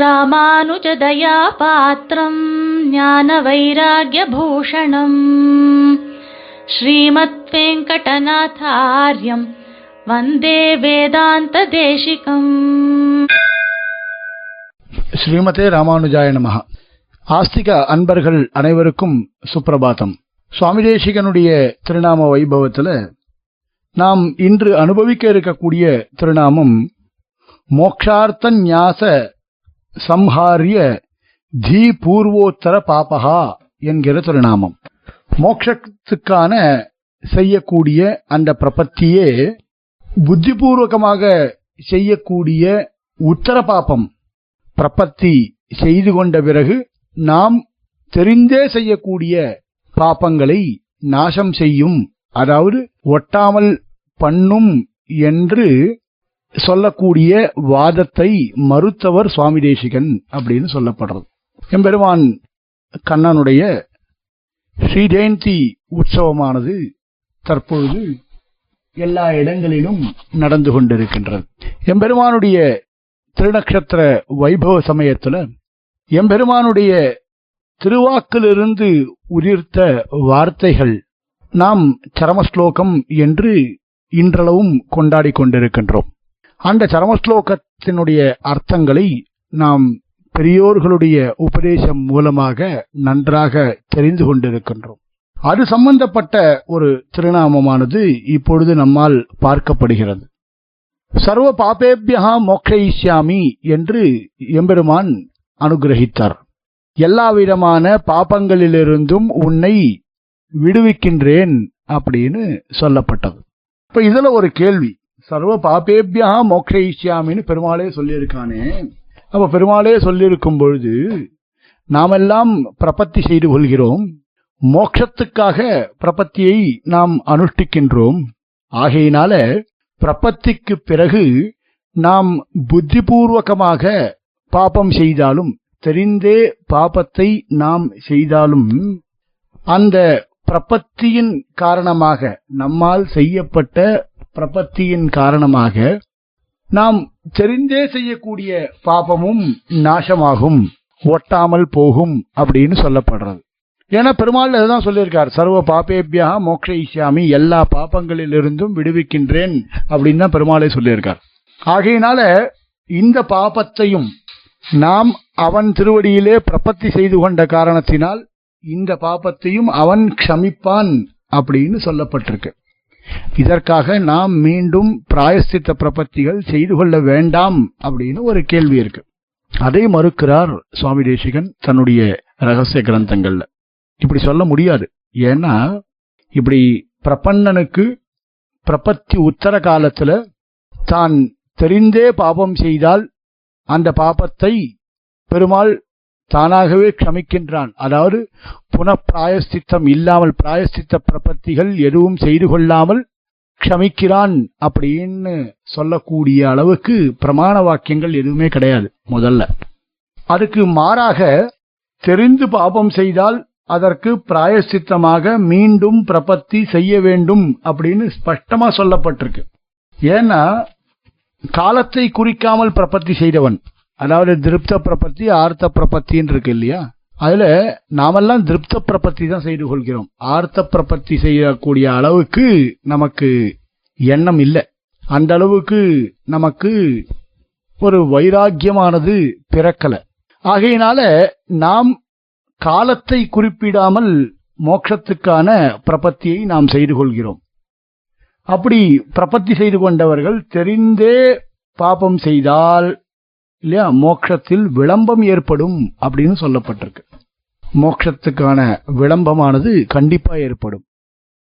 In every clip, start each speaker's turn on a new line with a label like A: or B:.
A: ராமானுஜதயா பாத்திரம் ஞான வைராகியபூஷணம் ஸ்ரீமத் வெங்கடநாதாரியம் வந்தே வேதாந்த தேசிகம்
B: ஸ்ரீமதே ராமானுஜாய நமஹ ஆஸ்திக அன்பர்கள் அனைவருக்கும் சுப்பிரபாதம் சுவாமி தேசிகனுடைய திருநாம வைபவத்துல நாம் இன்று அனுபவிக்க இருக்கக்கூடிய திருநாமம் மோக்ஷார்த்த ஞாச சம்ஹாரிய தீ பூர்வோத்தர பாபகா என்கிற திருநாமம். மோட்சத்துக்கான செய்யக்கூடிய அந்த பிரபத்தியே புத்திபூர்வகமாக செய்யக்கூடிய உத்தர பாபம் பிரபத்தி செய்து கொண்ட பிறகு நாம் தெரிந்தே செய்யக்கூடிய பாப்பங்களை நாசம் செய்யும் அதாவது ஒட்டாமல் பண்ணும் என்று சொல்லக்கூடிய வாதத்தை மறுத்தவர் சுவாமி தேசிகன் அப்படின்னு சொல்லப்படுறது. எம்பெருமான் கண்ணனுடைய ஸ்ரீ ஜெயந்தி உற்சவமானது தற்பொழுது எல்லா இடங்களிலும் நடந்து கொண்டிருக்கின்றது. எம்பெருமானுடைய திருநக்ஷத்திர வைபவ சமயத்துல எம்பெருமானுடைய திருவாக்கிலிருந்து உதிர்த்த வார்த்தைகள் நாம் சரமஸ்லோகம் என்று இன்றளவும் கொண்டாடி கொண்டிருக்கின்றோம். அந்த சரமஸ்லோகத்தினுடைய அர்த்தங்களை நாம் பெரியோர்களுடைய உபதேசம் மூலமாக நன்றாக தெரிந்து கொண்டிருக்கின்றோம். அது சம்பந்தப்பட்ட ஒரு திருநாமமானது இப்பொழுது நம்மால் பார்க்கப்படுகிறது. சர்வ பாபேபியா மோக்ஷயிஷ்யாமி என்று எம்பெருமான் அனுகிரகித்தார். எல்லாவிதமான பாபங்களிலிருந்தும் உன்னை விடுவிக்கின்றேன் அப்படின்னு சொல்லப்பட்டது. இப்ப இதுல ஒரு கேள்வி. சர்வ பாபேபியா மோக்ஷயிஷ்யாமின்னு பெருமாளே சொல்லியிருக்கானே. அப்ப பெருமாளே சொல்லியிருக்கும் பொழுது நாமெல்லாம் பிரபத்தி செய்து கொள்கிறோம். மோட்சத்துக்காக பிரபத்தியை நாம் அனுஷ்டிக்கின்றோம். ஆகையினால பிரபத்திக்கு பிறகு நாம் புத்திபூர்வகமாக பாபம் செய்தாலும் தெரிந்தே பாபத்தை நாம் செய்தாலும் அந்த பிரபத்தியின் காரணமாக நம்மால் செய்யப்பட்ட பிரபத்தியின் காரணமாக நாம் தெரிந்தே செய்யக்கூடிய பாபமும் நாசமாகும் ஒட்டாமல் போகும் அப்படின்னு சொல்லப்படுறது. ஏன்னா பெருமாள் அதுதான் சொல்லியிருக்கார் சர்வ பாபேபியா மோக்ஷயிஷ்யாமி எல்லா பாப்பங்களிலிருந்தும் விடுவிக்கின்றேன் அப்படின்னு தான் பெருமாளே சொல்லியிருக்கார். ஆகையினால இந்த பாபத்தையும் நாம் அவன் திருவடியிலே பிரபத்தி செய்து கொண்ட காரணத்தினால் இந்த பாபத்தையும் அவன் க்ஷமிப்பான் அப்படின்னு சொல்லப்பட்டிருக்கு. இதற்காக நாம் மீண்டும் பிராயஸ்தித்த பிரபத்திகள் செய்து கொள்ள வேண்டாம் அப்படின்னு ஒரு கேள்வி இருக்கு. அதை மறுக்கிறார் சுவாமி தேசிகன் தன்னுடைய ரகசிய கிரந்தங்கள்ல. இப்படி சொல்ல முடியாது. ஏன்னா இப்படி பிரபன்னனுக்கு பிரபத்தி உத்தர காலத்துல தான் தெரிந்தே பாபம் செய்தால் அந்த பாபத்தை பெருமாள் தானாகவே க்ஷமிக்கின்றான். அதாவது புனப்பிராயஸ்தித்தம் இல்லாமல் பிராயஸ்தித்த பிரபத்திகள் எதுவும் செய்து கொள்ளாமல் க்ஷமிக்கிறான் அப்படின்னு சொல்லக்கூடிய அளவுக்கு பிரமாண வாக்கியங்கள் எதுவுமே கிடையாது முதல்ல. அதுக்கு மாறாக தெரிந்து பாபம் செய்தால் அதற்கு பிராயசித்தமாக மீண்டும் பிரபத்தி செய்ய வேண்டும் அப்படின்னு ஸ்பஷ்டமா சொல்லப்பட்டிருக்கு. ஏன்னா காலத்தை குறிக்காமல் பிரபத்தி செய்தவன். அதாவது திருப்த பிரபத்தி ஆர்த்த பிரபத்தின்னு இருக்கு இல்லையா? அதுல நாமெல்லாம் திருப்த பிரபத்தி தான் செய்து கொள்கிறோம். ஆர்த்த பிரபத்தி செய்யக்கூடிய அளவுக்கு நமக்கு எண்ணம் இல்லை. அந்த அளவுக்கு நமக்கு ஒரு வைராக்கியமானது பிறக்கல. ஆகையினால நாம் காலத்தை குறிப்பிடாமல் மோட்சத்துக்கான பிரபத்தியை நாம் செய்து கொள்கிறோம். அப்படி பிரபத்தி செய்து கொண்டவர்கள் தெரிந்தே பாபம் செய்தால் இல்லையா? மோட்சத்தில் விளம்பம் ஏற்படும் அப்படின்னு சொல்லப்பட்டிருக்கு. மோட்சத்துக்கான விளம்பமானது கண்டிப்பா ஏற்படும்.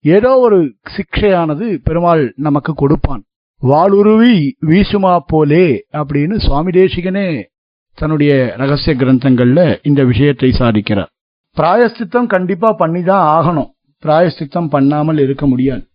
B: ஏதோ ஒரு சிக்ஷையானது பெருமாள் நமக்கு கொடுப்பான். வாளுருவி வீசுமா போலே அப்படின்னு சுவாமி தேசிகனே தன்னுடைய ரகசிய கிரந்தங்கள்ல இந்த விஷயத்தை சாதிக்கிறார். பிராயஸ்தித்தம் கண்டிப்பா பண்ணிதான் ஆகணும். பிராயஸ்தித்தம் பண்ணாமல் இருக்க முடியாது.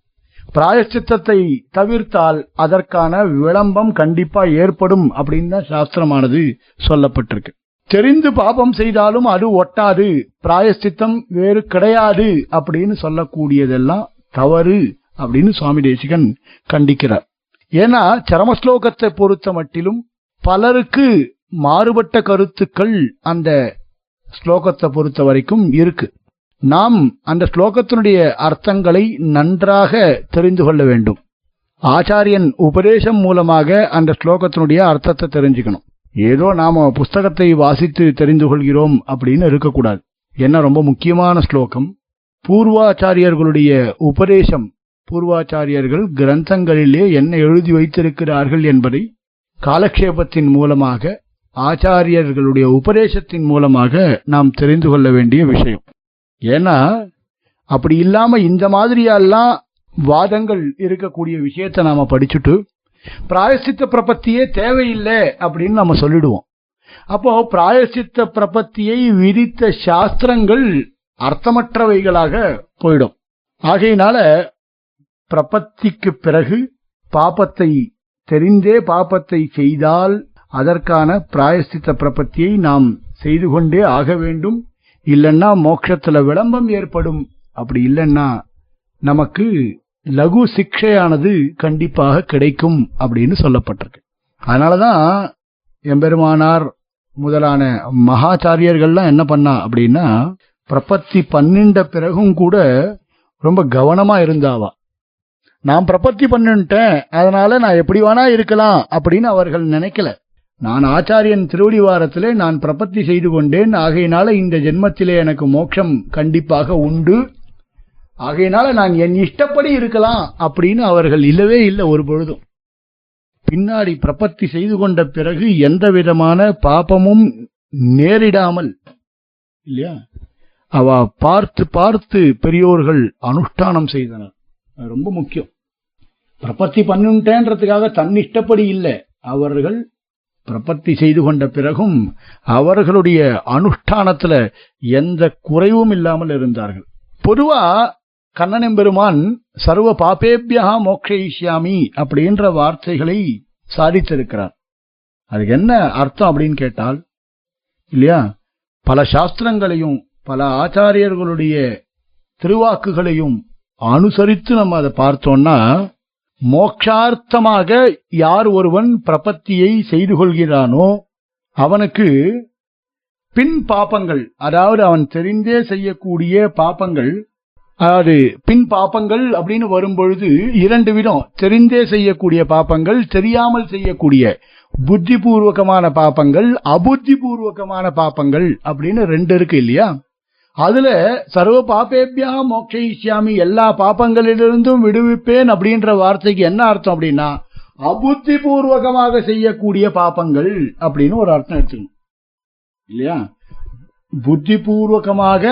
B: பிராயஷ்சித்தத்தை தவிர்த்தால் அதற்கான விளம்பம் கண்டிப்பா ஏற்படும் அப்படின்னு தான் சாஸ்திரமானது சொல்லப்பட்டிருக்கு. தெரிந்து பாபம் செய்தாலும் அது ஒட்டாது பிராயஷ்சித்தம் வேறு கிடையாது அப்படின்னு சொல்லக்கூடியதெல்லாம் தவறு அப்படின்னு சுவாமி தேசிகன் கண்டிக்கிறார். ஏன்னா சரமஸ்லோகத்தை பொறுத்த மட்டிலும் பலருக்கு மாறுபட்ட கருத்துக்கள் அந்த ஸ்லோகத்தை பொறுத்த வரைக்கும் இருக்கு. நாம் அந்த ஸ்லோகத்தினுடைய அர்த்தங்களை நன்றாக தெரிந்து கொள்ள வேண்டும். ஆச்சாரியன் உபதேசம் மூலமாக அந்த ஸ்லோகத்தினுடைய அர்த்தத்தை தெரிஞ்சுக்கணும். ஏதோ நாம புஸ்தகத்தை வாசித்து தெரிந்து கொள்கிறோம் அப்படின்னு இருக்கக்கூடாது. என்ன ரொம்ப முக்கியமான ஸ்லோகம். பூர்வாச்சாரியர்களுடைய உபதேசம். பூர்வாச்சாரியர்கள் கிரந்தங்களிலே என்ன எழுதி வைத்திருக்கிறார்கள் என்பதை காலக்ஷேபத்தின் மூலமாக ஆச்சாரியர்களுடைய உபதேசத்தின் மூலமாக நாம் தெரிந்து கொள்ள வேண்டிய விஷயம். ஏன்னா அப்படி இல்லாம இந்த மாதிரியெல்லாம் வாதங்கள் இருக்கக்கூடிய விஷயத்தை நாம படிச்சுட்டு பிராயசித்த பிரபத்தியே தேவையில்லை அப்படின்னு நம்ம சொல்லிடுவோம். அப்போ பிராயசித்த பிரபத்தியை விதித்த சாஸ்திரங்கள் அர்த்தமற்றவைகளாக போயிடும். ஆகையினால பிரபத்திக்கு பிறகு பாபத்தை தெரிந்தே பாப்பத்தை செய்தால் அதற்கான பிராயசித்த பிரபத்தியை நாம் செய்து கொண்டே ஆக வேண்டும். இல்லைன்னா மோட்சத்துல விளம்பம் ஏற்படும். அப்படி இல்லைன்னா நமக்கு லகு சிக்ஷையானது கண்டிப்பாக கிடைக்கும் அப்படின்னு சொல்லப்பட்டிருக்கு. அதனாலதான் எம்பெருமானார் முதலான மகாச்சாரியர்கள்லாம் என்ன பண்ணா அப்படின்னா பிரபத்தி பன்னிண்ட பிறகும் கூட ரொம்ப கவனமா இருந்தாவா? நான் பிரபத்தி பண்ணிட்டேன் அதனால நான் எப்படி வேணா இருக்கலாம் அப்படின்னு அவர்கள் நினைக்கல. நான் ஆச்சாரியன் திருவடிவாரத்திலே நான் பிரபத்தி செய்து கொண்டேன். ஆகையினால இந்த ஜென்மத்திலே எனக்கு மோட்சம் கண்டிப்பாக உண்டு. ஆகையினால நான் என் இஷ்டப்படி இருக்கலாம் அப்படின்னு அவர்கள் இல்லவே இல்லை ஒரு பொழுதும். பின்னாடி பிரபத்தி செய்து கொண்ட பிறகு எந்த விதமான பாபமும் நேரிடாமல் இல்லையா? அவ பார்த்து பார்த்து பெரியோர்கள் அனுஷ்டானம் செய்தனர். ரொம்ப முக்கியம். பிரபத்தி பண்ணுட்டேன்றதுக்காக தன் இஷ்டப்படி இல்லை. அவர்கள் பிரபத்தி செய்து கொண்ட பிறகும் அவர்களுடைய அனுஷ்டானத்துல எந்த குறைவும் இல்லாமல் இருந்தார்கள். பொதுவா கண்ணனின் பெருமான் சர்வ பாபேபியா மோக்ஷயிஷ்யாமி அப்படின்ற வார்த்தைகளை சாதித்திருக்கிறார். அதுக்கு என்ன அர்த்தம் அப்படின்னு கேட்டால் இல்லையா பல சாஸ்திரங்களையும் பல ஆச்சாரியர்களுடைய திருவாக்குகளையும் அனுசரித்து நம்ம அதை பார்த்தோம்னா மோக்ஷார்த்தமாக யார் ஒருவன் பிரபத்தியை செய்து கொள்கிறானோ அவனுக்கு பின் பாப்பங்கள் அதாவது அவன் தெரிந்தே செய்யக்கூடிய பாப்பங்கள் அதாவது பின் பாப்பங்கள் அப்படின்னு வரும்பொழுது இரண்டு விதம். தெரிந்தே செய்யக்கூடிய பாப்பங்கள் தெரியாமல் செய்யக்கூடிய புத்திபூர்வகமான பாப்பங்கள் அபுத்திபூர்வகமான பாப்பங்கள் அப்படின்னு ரெண்டு இருக்கு இல்லையா? அதுல சர்வ பாப்பேபியா மோக்ஷயிஷ்யாமி எல்லா பாப்பங்களிலிருந்தும் விடுவிப்பேன் அப்படின்ற வார்த்தைக்கு என்ன அர்த்தம் அப்படின்னா அபுத்தி பூர்வகமாக செய்யக்கூடிய பாப்பங்கள் அப்படின்னு ஒரு அர்த்தம் எடுத்துக்கணும். இல்லையா? புத்தி பூர்வகமாக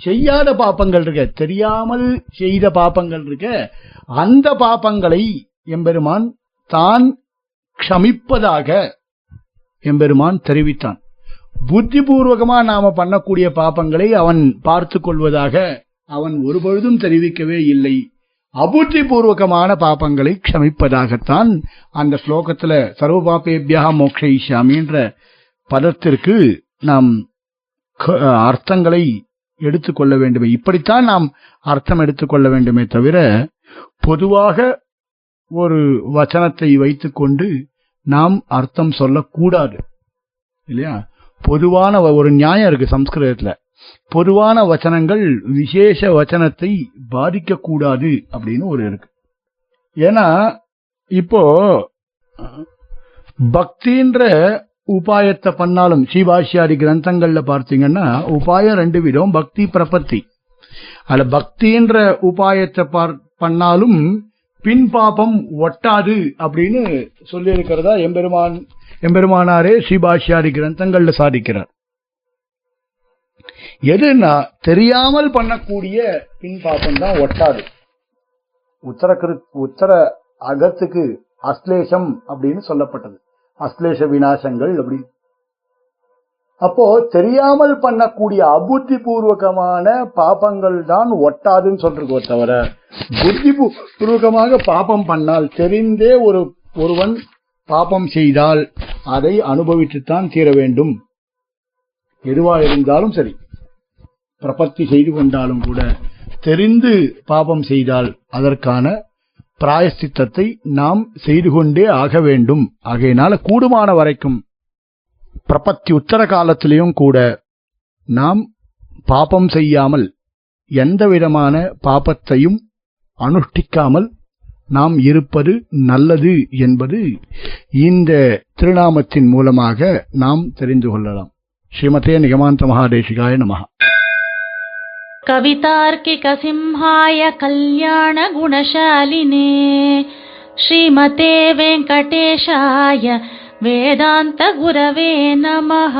B: செய்யாத பாப்பங்கள் இருக்க தெரியாமல் செய்த பாப்பங்கள் இருக்க அந்த பாப்பங்களை எம்பெருமான் தான் க்ஷமிப்பதாக எம்பெருமான் தெரிவித்தான். புத்திபூர்வகமா நாம பண்ணக்கூடிய பாப்பங்களை அவன் பார்த்து கொள்வதாக அவன் ஒருபொழுதும் தெரிவிக்கவே இல்லை. அபுத்தி பூர்வகமான பாப்பங்களை க்ஷமிப்பதாகத்தான் அந்த ஸ்லோகத்துல சர்வ பாப்பேபியா மோக்ஷயிஷாமின்ற பதத்திற்கு நாம் க- அர்த்தங்களை எடுத்துக்கொள்ள வேண்டுமே. இப்படித்தான் நாம் அர்த்தம் எடுத்துக்கொள்ள வேண்டுமே தவிர பொதுவாக ஒரு வச்சனத்தை வைத்துக்கொண்டு நாம் அர்த்தம் சொல்லக்கூடாது. இல்லையா? பொதுவான வ- ஒரு நியாயம் இருக்கு சம்ஸ்கிருதத்துல. பொதுவான வச்சனங்கள் விசேஷ வச்சனத்தை பாதிக்க கூடாது அப்படின்னு ஒரு இருக்கு. ஏன்னா இப்போ பக்தின்ற உபாயத்தை பண்ணாலும் சீபாஷியாரி கிரந்தங்கள்ல பார்த்தீங்கன்னா உபாயம் ரெண்டு விதம் பக்தி பிரபத்தி. அதுல பக்தின்ற உபாயத்தை பார்- பண்ணாலும் பின் பாபம் ஒட்டாது அப்படின்னு சொல்லியிருக்கிறதா எம்பெருமான் எம்பெருமானாரே ஸ்ரீபாஷியாரி கிரந்தங்கள்ல சாதிக்கிறார். எதுன்னா தெரியாமல் பண்ணக்கூடிய பின் பாபம் தான் ஒட்டாது. உத்தர உத்தர அகத்துக்கு அஸ்லேஷம் அப்படின்னு சொல்லப்பட்டது. அஸ்லேஷ விநாசங்கள் அப்படி. அப்போ தெரியாமல் பண்ணக்கூடிய அபுத்தி பூர்வகமான பாபங்கள் தான் ஒட்டாதுன்னு சொல்றதோ தவிர புத்தி பூர்வகமாக பாபம் பண்ணால் தெரிந்தே ஒரு ஒருவன் பாபம் செய்தால் அதை அனுபவித்துத்தான் தீர வேண்டும். எதுவா இருந்தாலும் சரி. பிரபத்தி செய்து கொண்டாலும் கூட தெரிந்து பாபம் செய்தால் அதற்கான பிராயஸ்தித்தத்தை நாம் செய்து கொண்டே ஆக வேண்டும். ஆகையினால கூடுமான வரைக்கும் பிரபத்தி உத்தர காலத்திலையும் கூட நாம் பாபம் செய்யாமல் எந்த விதமான பாபத்தையும் அனுஷ்டிக்காமல் நாம் இருப்பது நல்லது என்பது இந்த திருநாமத்தின் மூலமாக நாம் தெரிந்து கொள்ளலாம் ஸ்ரீமதே நிகமாந்த மகாதேசிகாய நமஹ
A: कवितार्किकसिंहाय कल्याणगुणशालिने श्रीमते वेङ्कटेशाय वेदान्तगुरवे नमः